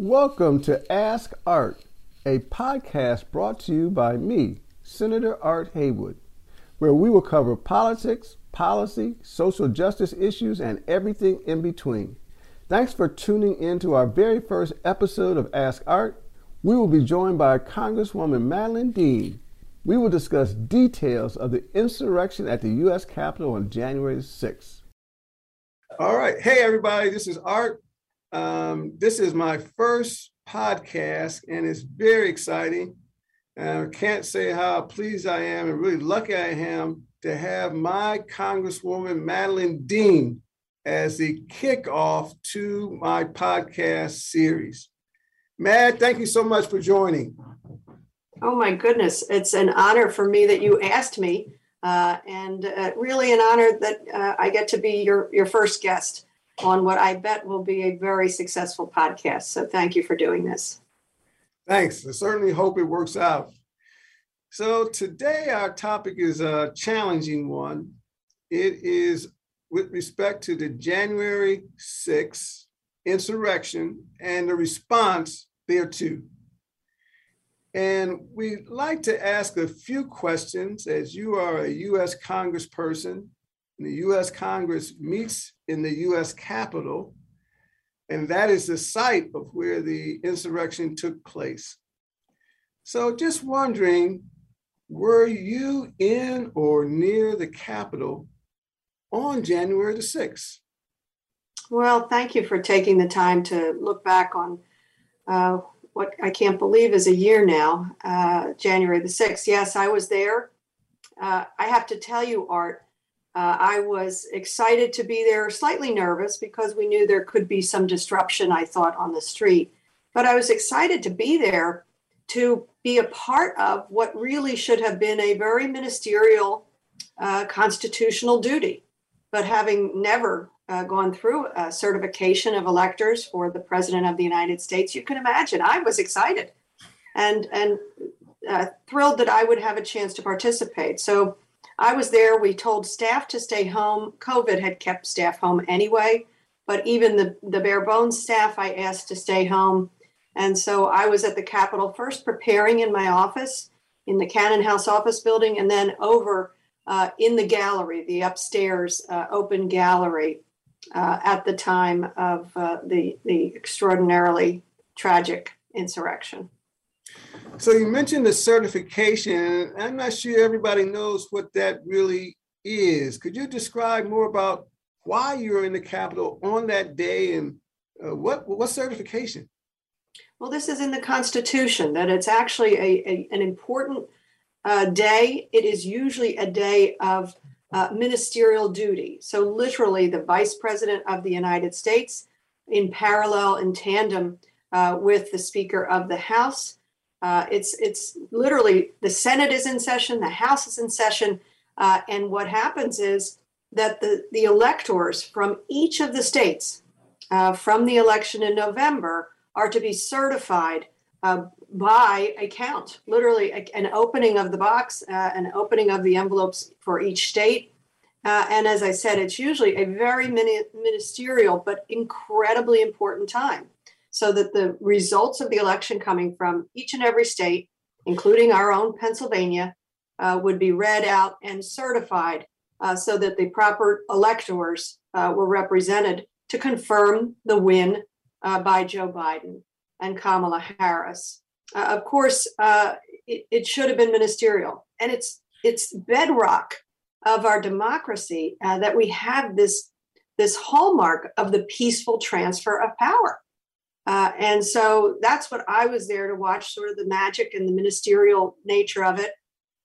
Welcome to Ask Art, a podcast brought to you by me, Senator Art Haywood, where we will cover politics, policy, social justice issues, and everything in between. Thanks for tuning in to our very first episode of Ask Art. We will be joined by Congresswoman Madeleine Dean. We will discuss details of the insurrection at the U.S. Capitol on January 6th. All right. Hey, everybody, this is Art. Um, this is my first podcast, and it's very exciting. I can't say how pleased I am and really lucky I am to have my Congresswoman Madeleine Dean as the kickoff to my podcast series. Mad, thank you so much for joining. Oh my goodness, it's an honor for me that you asked me, uh, and uh, really an honor that uh, I get to be your your first guest on what I bet will be a very successful podcast. So thank you for doing this. Thanks. I certainly hope it works out. So today our topic is a challenging one. It is with respect to the January 6th insurrection and the response thereto. And we'd like to ask a few questions as you are a US Congressperson the US Congress meets in the US Capitol, and that is the site of where the insurrection took place. So just wondering, were you in or near the Capitol on January the 6th? Well, thank you for taking the time to look back on uh, what I can't believe is a year now, uh, January the 6th. Yes, I was there. Uh, I have to tell you, Art, uh, I was excited to be there, slightly nervous because we knew there could be some disruption, I thought, on the street. But I was excited to be there to be a part of what really should have been a very ministerial uh, constitutional duty. But having never uh, gone through a certification of electors for the President of the United States, you can imagine I was excited and, and uh, thrilled that I would have a chance to participate. So I was there. We told staff to stay home. COVID had kept staff home anyway, but even the, the bare bones staff I asked to stay home. And so I was at the Capitol first preparing in my office in the Cannon House office building and then over uh, in the gallery, the upstairs uh, open gallery uh, at the time of uh, the, the extraordinarily tragic insurrection. So you mentioned the certification. I'm not sure everybody knows what that really is. Could you describe more about why you're in the Capitol on that day and uh, what what certification? Well, this is in the Constitution that it's actually a, a an important uh, day. It is usually a day of uh, ministerial duty. So, literally, the Vice President of the United States, in parallel, in tandem uh, with the Speaker of the House, uh, it's it's literally the Senate is in session, the House is in session, uh, and what happens is that the the electors from each of the states uh, from the election in November are to be certified uh, by a count, literally a, an opening of the box, uh, an opening of the envelopes for each state. Uh, and as I said, it's usually a very mini- ministerial but incredibly important time so that the results of the election coming from each and every state, including our own Pennsylvania, uh, would be read out and certified uh, so that the proper electors uh, were represented to confirm the win uh, by Joe Biden and Kamala Harris. Uh, of course, uh, it, it, should have been ministerial, and it's it's bedrock of our democracy that we have this this hallmark of the peaceful transfer of power. Uh, and so that's what I was there to watch, sort of the magic and the ministerial nature of it,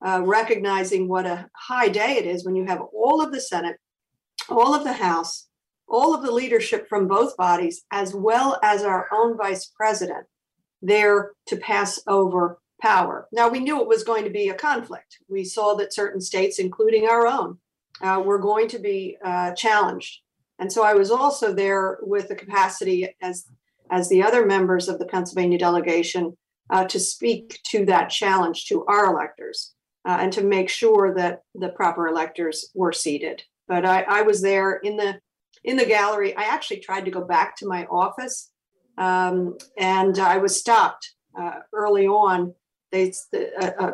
uh, recognizing what a high day it is when you have all of the Senate, all of the House, all of the leadership from both bodies, as well as our own vice president, there to pass over power. Now, we knew it was going to be a conflict. We saw that certain states, including our own, uh, were going to be uh, challenged. And so I was also there with the capacity as as the other members of the Pennsylvania delegation uh, to speak to that challenge to our electors uh, and to make sure that the proper electors were seated. But I, I, was there in the in the gallery. I actually tried to go back to my office Um, and I was stopped uh, early on. They, a,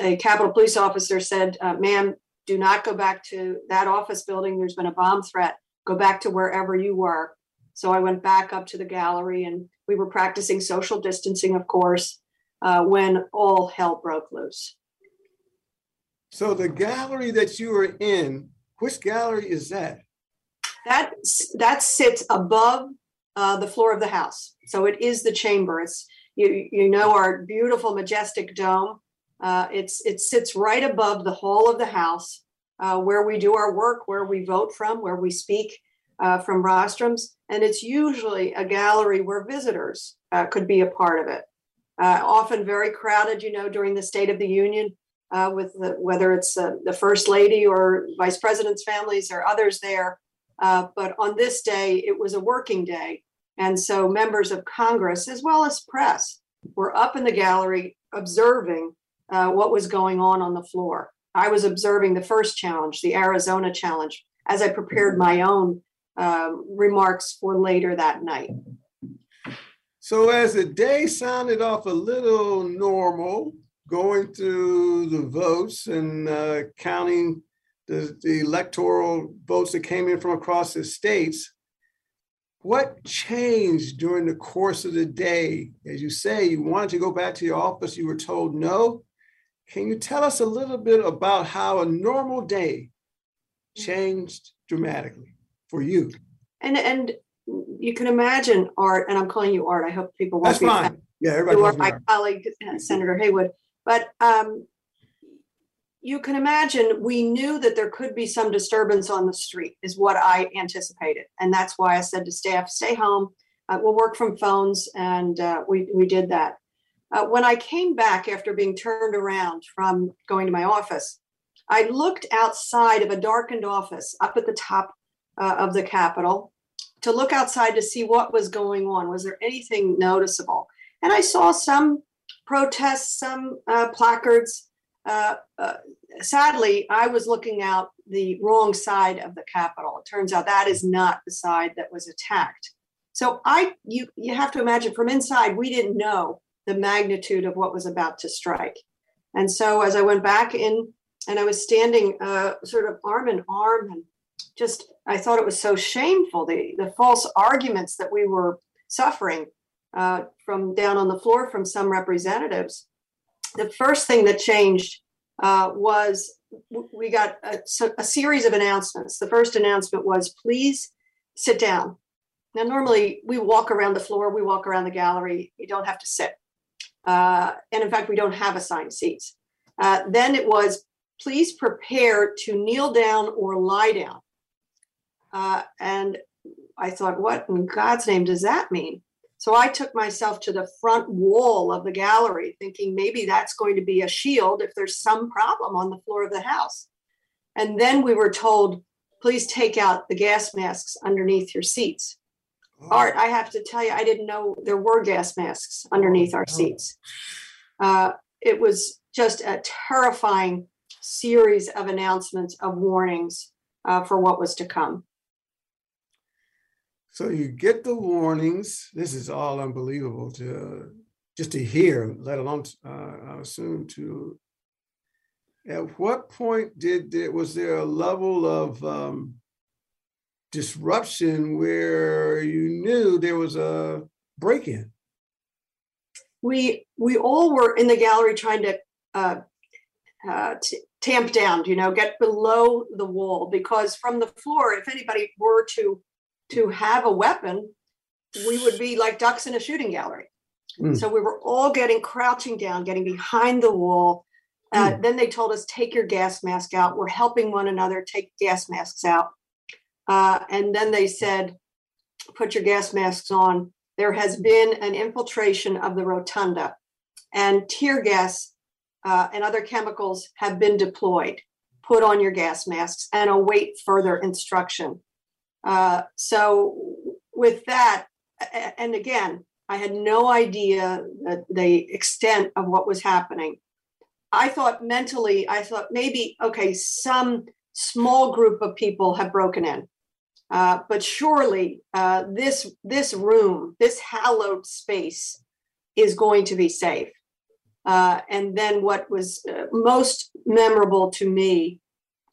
a, Capitol police officer said, uh, ma'am, do not go back to that office building. There's been a bomb threat. Go back to wherever you were. So I went back up to the gallery and we were practicing social distancing, of course, uh, when all hell broke loose. So the gallery that you were in, which gallery is that? That that sits above uh, the floor of the house. So it is the chamber. It's you you know our beautiful majestic dome. Uh, it's it sits right above the hall of the house, uh, where we do our work, where we vote from, where we speak uh, from rostrums, and it's usually a gallery where visitors uh, could be a part of it. Uh, often very crowded, you know, during the State of the Union, uh, with the, whether it's uh, the First Lady or Vice President's families or others there. Uh, but on this day, it was a working day. And so members of Congress, as well as press, were up in the gallery observing what was going on on the floor. I was observing the first challenge, the Arizona challenge, as I prepared my own um, remarks for later that night. So, as the day sounded off a little normal, going through the votes and uh, counting the, the electoral votes that came in from across the states, what changed during the course of the day? As you say, you wanted to go back to your office, you were told no. Can you tell us a little bit about how a normal day changed dramatically? For you. And and you can imagine art, and I'm calling you art. I hope people won't That's be fine. Yeah, everybody. You are my art. colleague, uh, Senator Haywood. But um, you can imagine we knew that there could be some disturbance on the street, is what I anticipated, and that's why I said to staff, "Stay home. Uh, we'll work from phones," and uh, we we did that. Uh, when I came back after being turned around from going to my office, I looked outside of a darkened office up at the top uh, of the Capitol to look outside to see what was going on. Was there anything noticeable? And I saw some protests, some uh, placards. Uh, uh, sadly, I was looking out the wrong side of the Capitol. It turns out that is not the side that was attacked. So I, you, you have to imagine from inside, we didn't know the magnitude of what was about to strike. And so as I went back in, and I was standing uh, sort of arm in arm and just I thought it was so shameful the the false arguments that we were suffering uh, from down on the floor from some representatives. The first thing that changed uh, was we got a, a, series of announcements. The first announcement was, "Please sit down." Now, normally we walk around the floor, we walk around the gallery. You don't have to sit, uh, and in fact, we don't have assigned seats. Uh, then it was, "Please prepare to kneel down or lie down." Uh, and I thought, what in God's name does that mean? So I took myself to the front wall of the gallery, thinking maybe that's going to be a shield if there's some problem on the floor of the house. And then we were told, please take out the gas masks underneath your seats. Oh. Art, I have to tell you, I didn't know there were gas masks underneath our oh. seats. Uh, it was just a terrifying series of announcements, of warnings uh, for what was to come. So you get the warnings. This is all unbelievable to just to hear, let alone uh, I assume to. At what point did there was there a level of um, disruption where you knew there was a break-in? We we all were in the gallery trying to uh, uh, t- tamp down, you know, get below the wall because from the floor, if anybody were to to have a weapon, we would be like ducks in a shooting gallery. Mm. So we were all getting crouching down, getting behind the wall. Uh, mm. Then they told us, take your gas mask out. We're helping one another take gas masks out. Uh, and then they said, put your gas masks on. There has been an infiltration of the rotunda, and tear gas uh, and other chemicals have been deployed. Put on your gas masks and await further instruction. Uh, so with that, and again, I had no idea the extent of what was happening. I thought mentally, I thought maybe, okay, some small group of people have broken in. Uh, but surely uh, this this room, this hallowed space, is going to be safe. Uh, and then what was uh, most memorable to me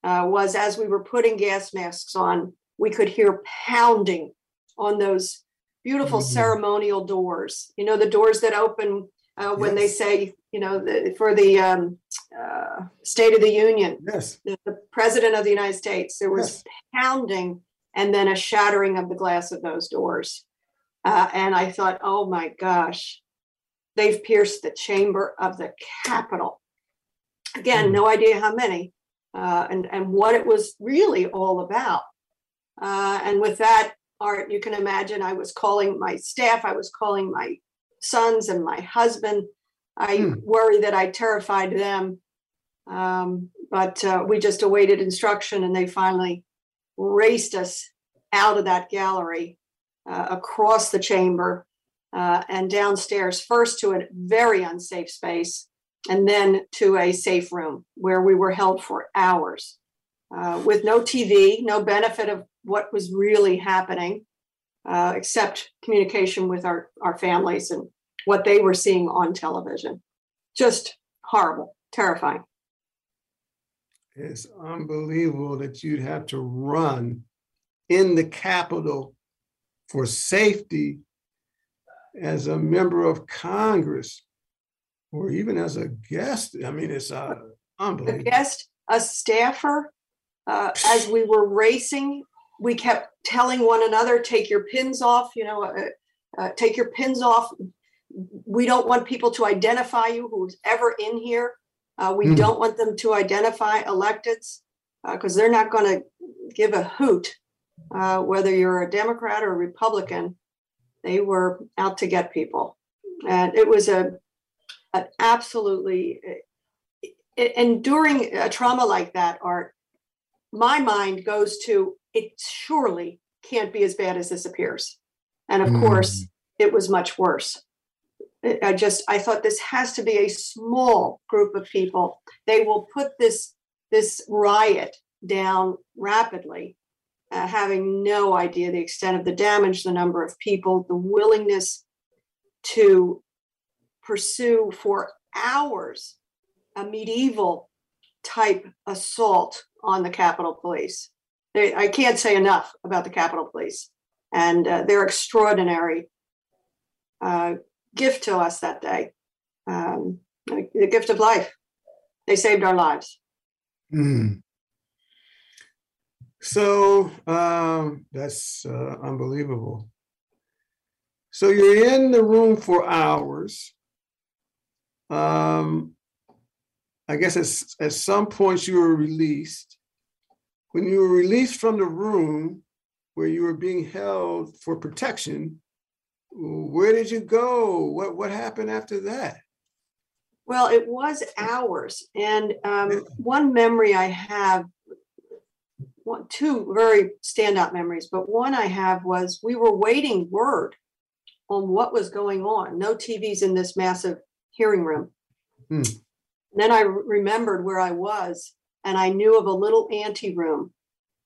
uh, was as we were putting gas masks on, we could hear pounding on those beautiful mm-hmm. ceremonial doors. You know, the doors that open uh, when yes. they say, you know, the, for the um, uh, State of the Union, yes, the, the, President of the United States, there was yes. pounding and then a shattering of the glass of those doors. Uh, and I thought, oh my gosh, they've pierced the chamber of the Capitol. Again, mm. no idea how many uh, and, and what it was really all about. Uh, and with that, Art, you can imagine I was calling my staff, I was calling my sons and my husband. I hmm. worry that I terrified them. Um, but uh, we just awaited instruction and they finally raced us out of that gallery uh, across the chamber uh, and downstairs, first to a very unsafe space and then to a safe room where we were held for hours uh, with no TV, no benefit of what was really happening, uh, except communication with our, our families and what they were seeing on television. Just horrible, terrifying. It's unbelievable that you'd have to run in the Capitol for safety as a member of Congress or even as a guest. I mean, it's uh, unbelievable. A guest, a staffer, uh, as we were racing, we kept telling one another, take your pins off, you know, uh, uh, take your pins off. We don't want people to identify you who's ever in here. Uh, we mm-hmm. don't want them to identify electeds because uh, they're not going to give a hoot uh, whether you're a Democrat or a Republican. They were out to get people. And it was a an absolutely, enduring a trauma like that, Art, my mind goes to it surely can't be as bad as this appears. And of mm. course, it was much worse. I just I thought this has to be a small group of people. They will put this this riot down rapidly, uh, having no idea the extent of the damage, the number of people, the willingness to pursue for hours a medieval type assault on the Capitol Police. They, I can't say enough about the Capitol Police and uh, their extraordinary uh, gift to us that day um, the gift of life. They saved our lives. Mm. So um, that's uh, unbelievable. So you're in the room for hours. Um, I guess at, some points you were released. When you were released from the room where you were being held for protection, where did you go? What what happened after that? Well, it was hours, and um, one memory I have, one, two very standout memories, but one I have was we were waiting word on what was going on. No TVs in this massive hearing room. Hmm. Then I remembered where I was, and I knew of a little ante room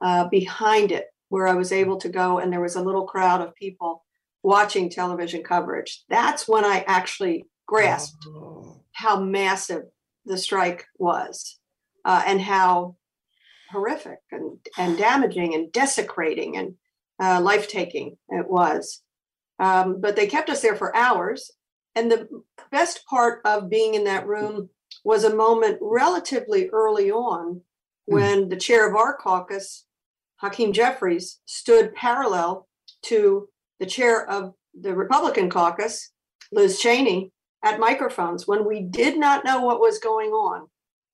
uh, behind it where I was able to go, and there was a little crowd of people watching television coverage. That's when I actually grasped oh. how massive the strike was uh, and how horrific and, and damaging and desecrating and uh, life taking it was. Um, but they kept us there for hours. And the best part of being in that room was a moment relatively early on hmm. when mm. the chair of our caucus, Hakeem Jeffries, stood parallel to the chair of the Republican caucus, Liz Cheney, at microphones when we did not know what was going on.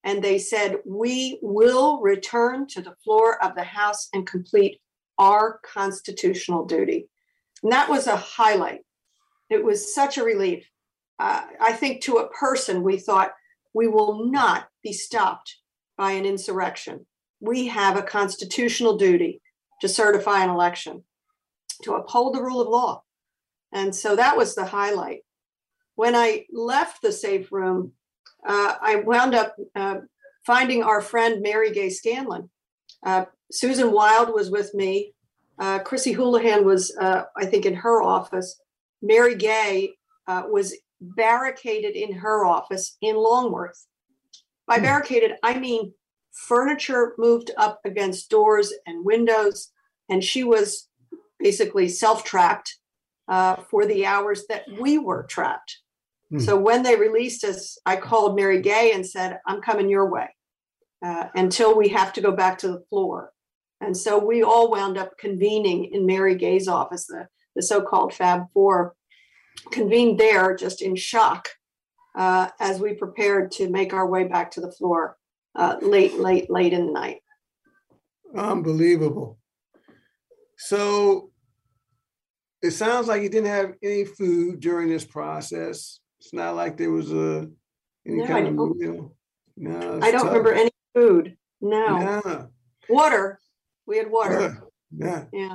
And they said, We will return to the floor of the House and complete our constitutional duty. And that was a highlight. It was such a relief. Uh, I think to a person, we thought, we will not be stopped by an insurrection. We have a constitutional duty to certify an election, to uphold the rule of law. And so that was the highlight. When I left the safe room, uh, I wound up uh, finding our friend Mary Gay Scanlon. Uh, Susan Wild was with me. uh, Chrissy Houlahan was, uh, I think, in her office. Mary Gay uh, was barricaded in her office in Longworth. By Hmm. barricaded, I mean furniture moved up against doors and windows, and she was basically self trapped uh, for the hours that we were trapped. Hmm. So when they released us, I called Mary Gay and said, I'm coming your way uh, until we have to go back to the floor. And so we all wound up convening in Mary Gay's office, the, the so called Fab Four, convened there just in shock uh, as we prepared to make our way back to the floor uh, late, late, late in the night. Unbelievable. So it sounds like you didn't have any food during this process. It's not like there was a any No, kind of meal. No, I don't remember any food. No. Yeah. Water. We had water. Yeah. Yeah.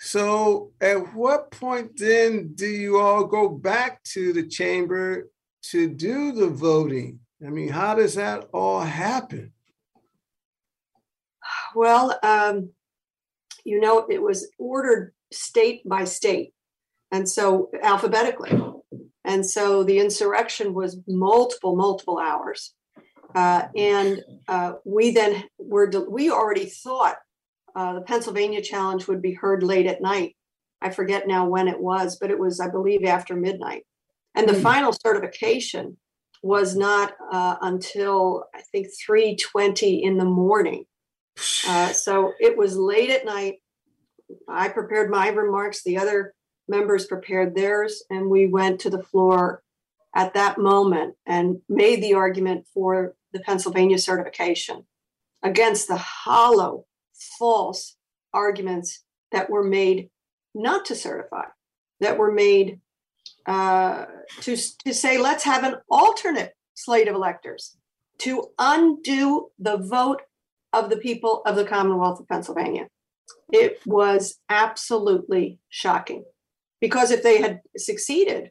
So at what point then do you all go back to the chamber to do the voting? I mean, how does that all happen? Well, um, you know, it was ordered state by state, and so alphabetically. And so the insurrection was multiple, multiple hours. Uh, and uh, we then were, we already thought uh, the Pennsylvania challenge would be heard late at night. I forget now when it was, but it was, I believe, after midnight. And the Hmm. final certification was not uh, until I think 3:20 in the morning. Uh, so it was late at night. I prepared my remarks, the other members prepared theirs, and we went to the floor at that moment and made the argument for the Pennsylvania certification against the hollow, false arguments that were made not to certify, that were made uh, to, to say, let's have an alternate slate of electors to undo the vote of the people of the Commonwealth of Pennsylvania. It was absolutely shocking because if they had succeeded,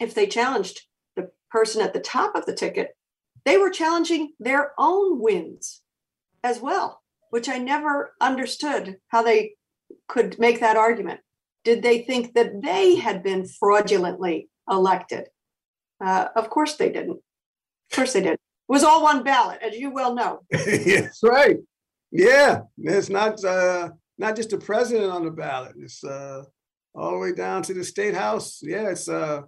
if they challenged the person at the top of the ticket, they were challenging their own wins as well, which I never understood how they could make that argument. Did they think that they had been fraudulently elected? Uh, of course they didn't. Of course they did. It was all one ballot, as you well know. That's right. Yeah, it's not uh, not just the president on the ballot. It's uh, all the way down to the state house. Yeah, it's uh,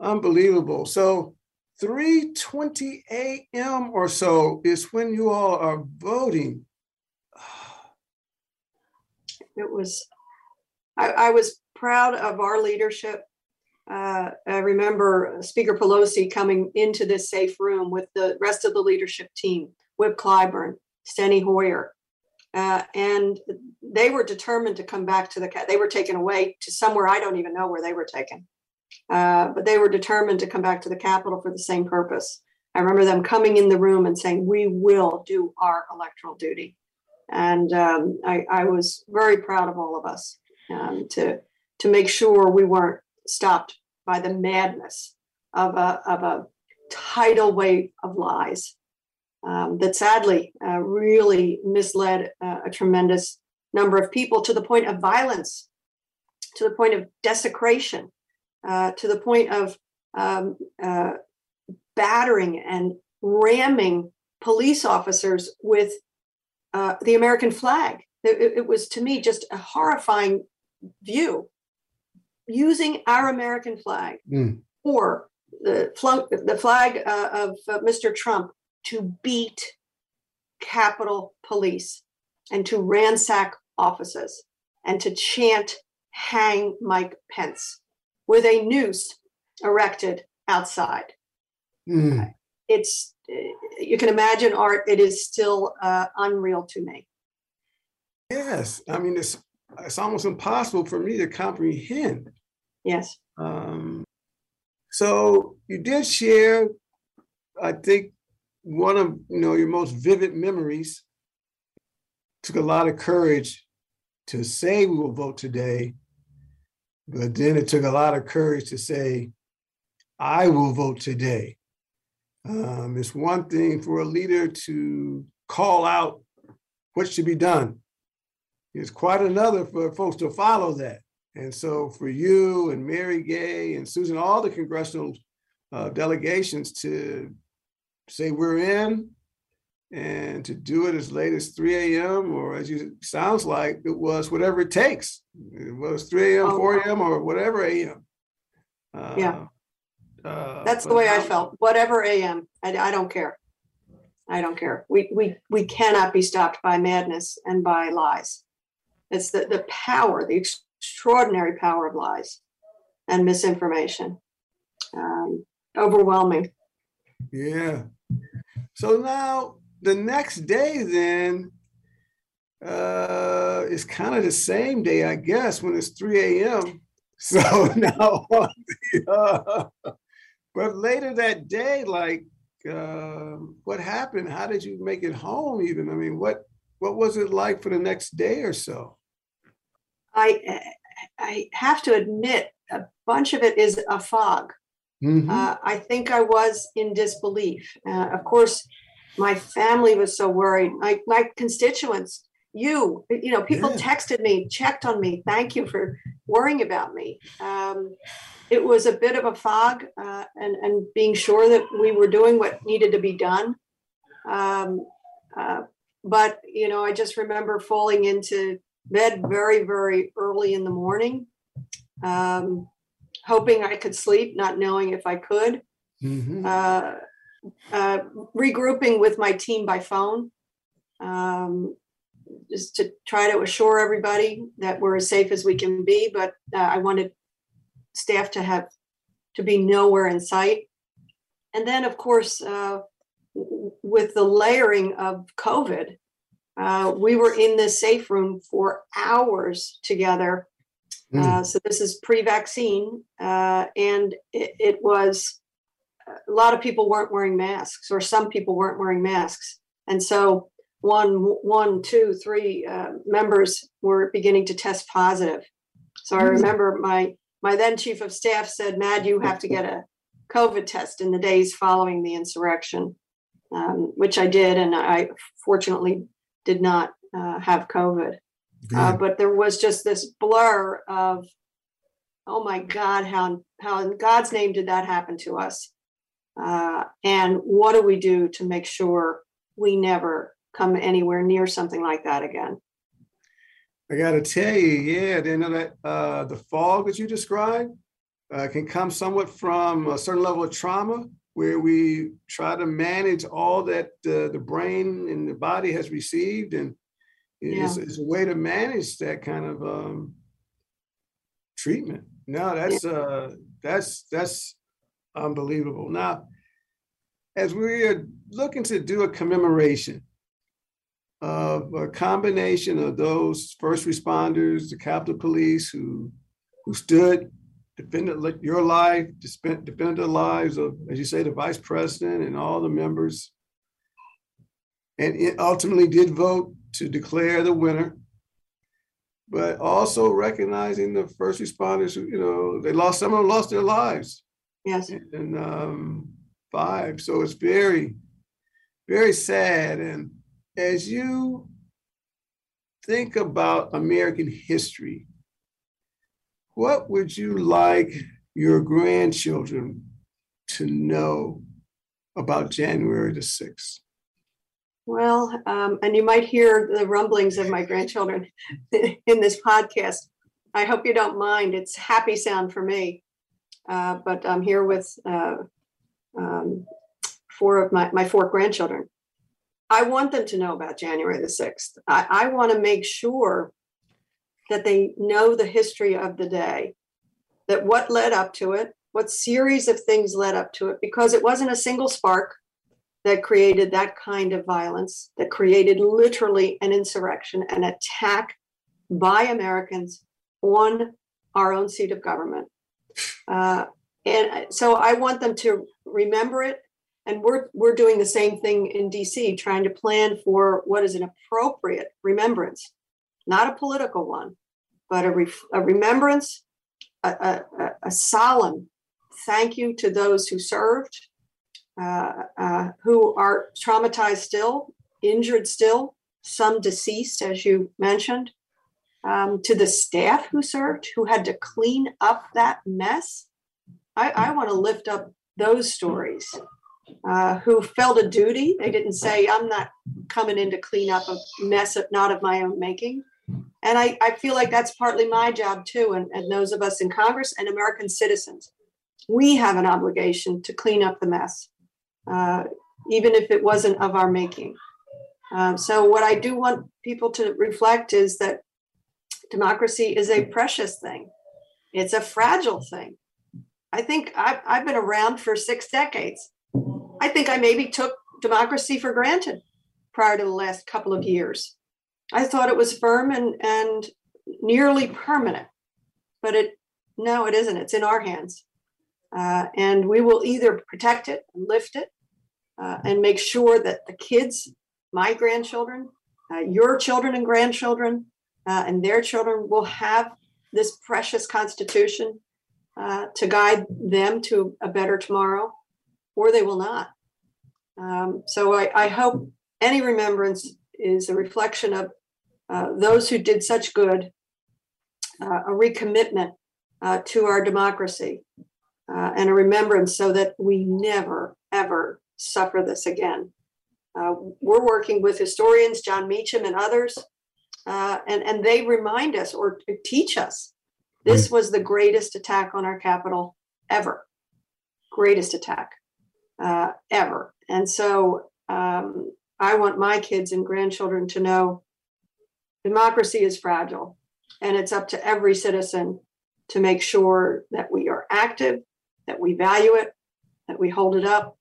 unbelievable. So 3:20 a.m. or so is when you all are voting. It was I, I was proud of our leadership. Uh, i remember speaker pelosi coming into this safe room with the rest of the leadership team whip clyburn steny hoyer uh, and they were determined to come back to the they were taken away to somewhere i don't even know where they were taken. Uh, but they were determined to come back to the capitol for the same purpose. I remember them coming in the room and saying we will do our electoral duty and um, I, I was very proud of all of us um, to to make sure we weren't stopped by the madness of a of a tidal wave of lies um, that sadly uh, really misled uh, a tremendous number of people to the point of violence, to the point of desecration, uh, to the point of um, uh, battering and ramming police officers with uh, the American flag. It, it was to me just a horrifying view. Using our American flag Mm. or the, flunk, the flag uh, of uh, Mr. Trump to beat Capitol Police and to ransack offices and to chant "Hang Mike Pence" with a noose erected outside Mm. it's you can imagine art it is still uh, unreal to me Yes, I mean it's it's almost impossible for me to comprehend. yes Um, so you did share, I think, one of you know your most vivid memories. Took a lot of courage to say we will vote today, but then it took a lot of courage to say, I will vote today. Um, it's one thing for a leader to call out what should be done, It's quite another for folks to follow that. And so for you and Mary Gay and Susan, all the congressional uh, delegations to say we're in and to do it as late as 3 a.m. or as you sounds like it was whatever it takes. It was 3 a.m., 4 a.m. or whatever a.m. Uh, yeah. Uh, That's the way I felt. Whatever a.m. I, I don't care. I don't care. We we we cannot be stopped by madness and by lies. It's the the power, the extraordinary power of lies and misinformation. Um, overwhelming. Yeah. So now the next day, then, uh, is kind of the same day, I guess, when it's 3 a.m. So now, uh, but later that day, like, uh, what happened? How did you make it home? Even I mean, what what was it like for the next day or so? I I have to admit, a bunch of it is a fog. Mm-hmm. Uh, I think I was in disbelief. Uh, of course, my family was so worried. My my constituents, you, you know, people yeah. texted me, checked on me. Thank you for worrying about me. Um, it was a bit of a fog, uh, and and being sure that we were doing what needed to be done. Um, uh, but you know, I just remember falling into bed very, very early in the morning, um, hoping I could sleep, not knowing if I could. Mm-hmm. Uh, uh, regrouping with my team by phone, um, just to try to assure everybody that we're as safe as we can be. But uh, I wanted staff to have to be nowhere in sight. And then, of course, uh, with the layering of COVID, uh, we were in the safe room for hours together. Mm. Uh, so this is pre-vaccine, uh, and it, it, was a lot of people weren't wearing masks, or some people weren't wearing masks, and so one, one, two, three uh, members were beginning to test positive. So I hmm. remember my my then chief of staff said, "Mad, you have to get a COVID test in the days following the insurrection." Um, which I did, and I fortunately did not uh, have COVID. Uh, but there was just this blur of, oh my God, how how in God's name did that happen to us? Uh, and what do we do to make sure we never come anywhere near something like that again? I got to tell you, yeah, you know that uh, the fog that you described uh, can come somewhat from a certain level of trauma where we try to manage all that uh, the brain and the body has received and it's, yeah. it's a way to manage that kind of um, treatment no that's uh that's that's unbelievable now as we are looking to do a commemoration of a combination of those first responders the capitol police who who stood defended your life, defended the lives of, as you say, the vice president and all the members, and it ultimately did vote to declare the winner. But also recognizing the first responders who, you know, they lost, some of them lost their lives. Yes. And um, five. So it's very, very sad. And as you think about American history, what would you like your grandchildren to know about January the 6th? Well, um, and you might hear the rumblings of my grandchildren in this podcast. I hope you don't mind. It's happy sound for me. Uh, but I'm here with uh, um, four of my, my four grandchildren. I want them to know about January the 6th. I, I want to make sure that they know the history of the day, that what led up to it, what series of things led up to it, because it wasn't a single spark that created that kind of violence, that created literally an insurrection, an attack by Americans on our own seat of government. Uh, and so I want them to remember it. And we're, we're doing the same thing in DC, trying to plan for what is an appropriate remembrance, not a political one, but a, re- a remembrance, a, a, a, solemn thank you to those who served, uh, uh, who are traumatized still, injured still, some deceased, as you mentioned, um, to the staff who served, who had to clean up that mess. I, I want to lift up those stories. Uh, who felt a duty. They didn't say, I'm not coming in to clean up a mess of, not of my own making. And I, I feel like that's partly my job too, and, and those of us in Congress and American citizens. We have an obligation to clean up the mess, uh, even if it wasn't of our making. Um, so, what I do want people to reflect is that democracy is a precious thing, it's a fragile thing. I think I've, I've been around for six decades. I think I maybe took democracy for granted prior to the last couple of years. I thought it was firm and, and nearly permanent, but it no, it isn't. It's in our hands. Uh, and we will either protect it and lift it uh, and make sure that the kids, my grandchildren, uh, your children and grandchildren, uh, and their children will have this precious Constitution uh, to guide them to a better tomorrow, or they will not. Um, so I, I, hope any remembrance is a reflection of uh, those who did such good, uh, a recommitment uh, to our democracy, uh, and a remembrance so that we never, ever suffer this again. Uh, we're working with historians, Jon Meacham and others, and, and they remind us or teach us this was the greatest attack on our capital ever. Greatest attack uh, ever. And so um, I want my kids and grandchildren to know democracy is fragile. And it's up to every citizen to make sure that we are active, that we value it, that we hold it up,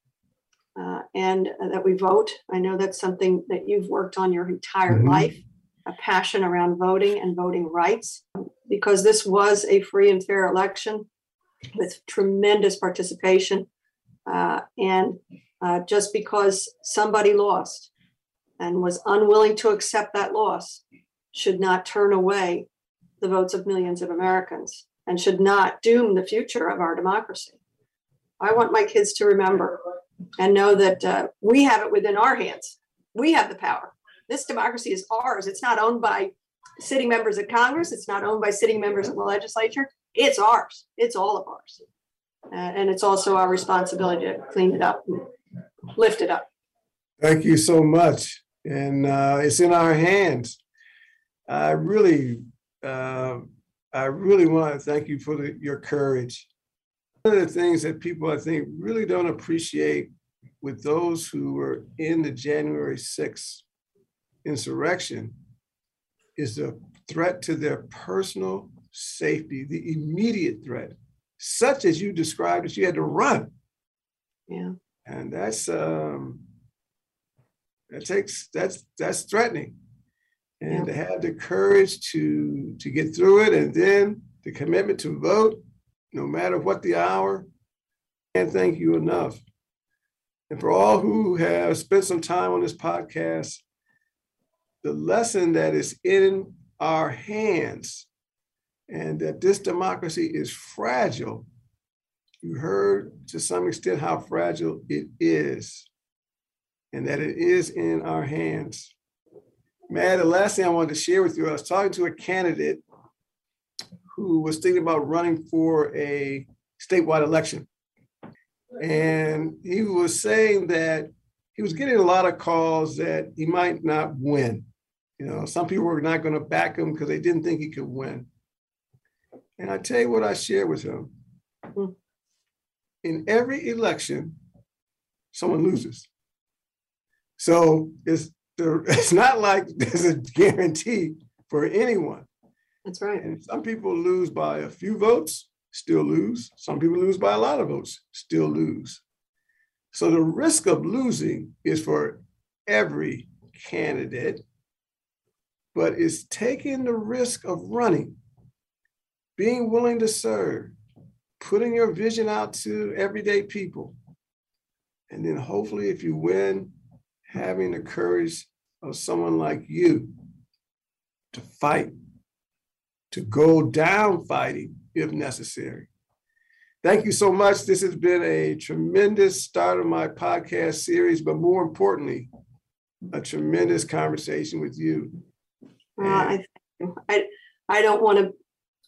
uh, and uh, that we vote. I know that's something that you've worked on your entire mm-hmm. life a passion around voting and voting rights because this was a free and fair election with tremendous participation. Uh, and uh, just because somebody lost and was unwilling to accept that loss should not turn away the votes of millions of Americans and should not doom the future of our democracy. I want my kids to remember and know that uh, we have it within our hands. We have the power this democracy is ours. It's not owned by sitting members of Congress. It's not owned by sitting members of the legislature. It's ours. It's all of ours. Uh, and it's also our responsibility to clean it up, lift it up. Thank you so much. And uh, it's in our hands. I really, uh, I really want to thank you for the, your courage. One of the things that people I think really don't appreciate with those who were in the January 6th insurrection is the threat to their personal safety, the immediate threat, such as you described that you had to run. Yeah. And that's um that takes that's that's threatening. And yeah. to have the courage to to get through it and then the commitment to vote, no matter what the hour, can't thank you enough. And for all who have spent some time on this podcast, the lesson that is in our hands and that this democracy is fragile. You heard to some extent how fragile it is and that it is in our hands. Mad, the last thing I wanted to share with you, I was talking to a candidate who was thinking about running for a statewide election. And he was saying that he was getting a lot of calls that he might not win. You know, some people were not going to back him because they didn't think he could win. And I tell you what I shared with him. Hmm. In every election, someone loses. So it's the, it's not like there's a guarantee for anyone. That's right. And some people lose by a few votes, still lose. Some people lose by a lot of votes, still lose. So the risk of losing is for every candidate but it's taking the risk of running, being willing to serve, putting your vision out to everyday people. And then hopefully, if you win, having the courage of someone like you to fight, to go down fighting if necessary. Thank you so much. This has been a tremendous start of my podcast series, but more importantly, a tremendous conversation with you. Uh, I, I, I don't want to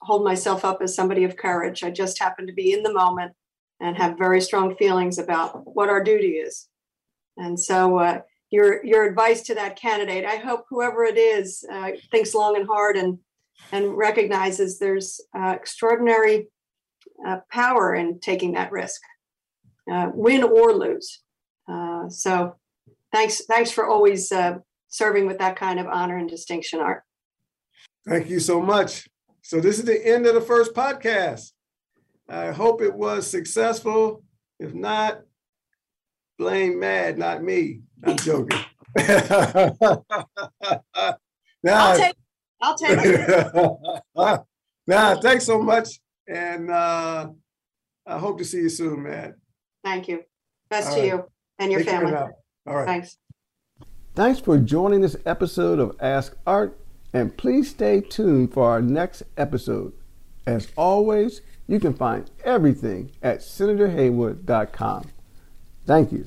hold myself up as somebody of courage. I just happen to be in the moment and have very strong feelings about what our duty is. And so, uh, your your advice to that candidate, I hope whoever it is uh, thinks long and hard and and recognizes there's uh, extraordinary uh, power in taking that risk, uh, win or lose. Uh, so, thanks thanks for always serving with that kind of honor and distinction, Art. Thank you so much. So, this is the end of the first podcast. I hope it was successful. If not, blame Mad, not me. I'm joking. now, I'll take, I'll take it. now, thanks so much. And uh, I hope to see you soon, Mad. Thank you. Best All to right. you and your Take family. All right. Thanks. Thanks for joining this episode of Ask Art, and please stay tuned for our next episode. As always, you can find everything at senatorhaywood.com. Thank you.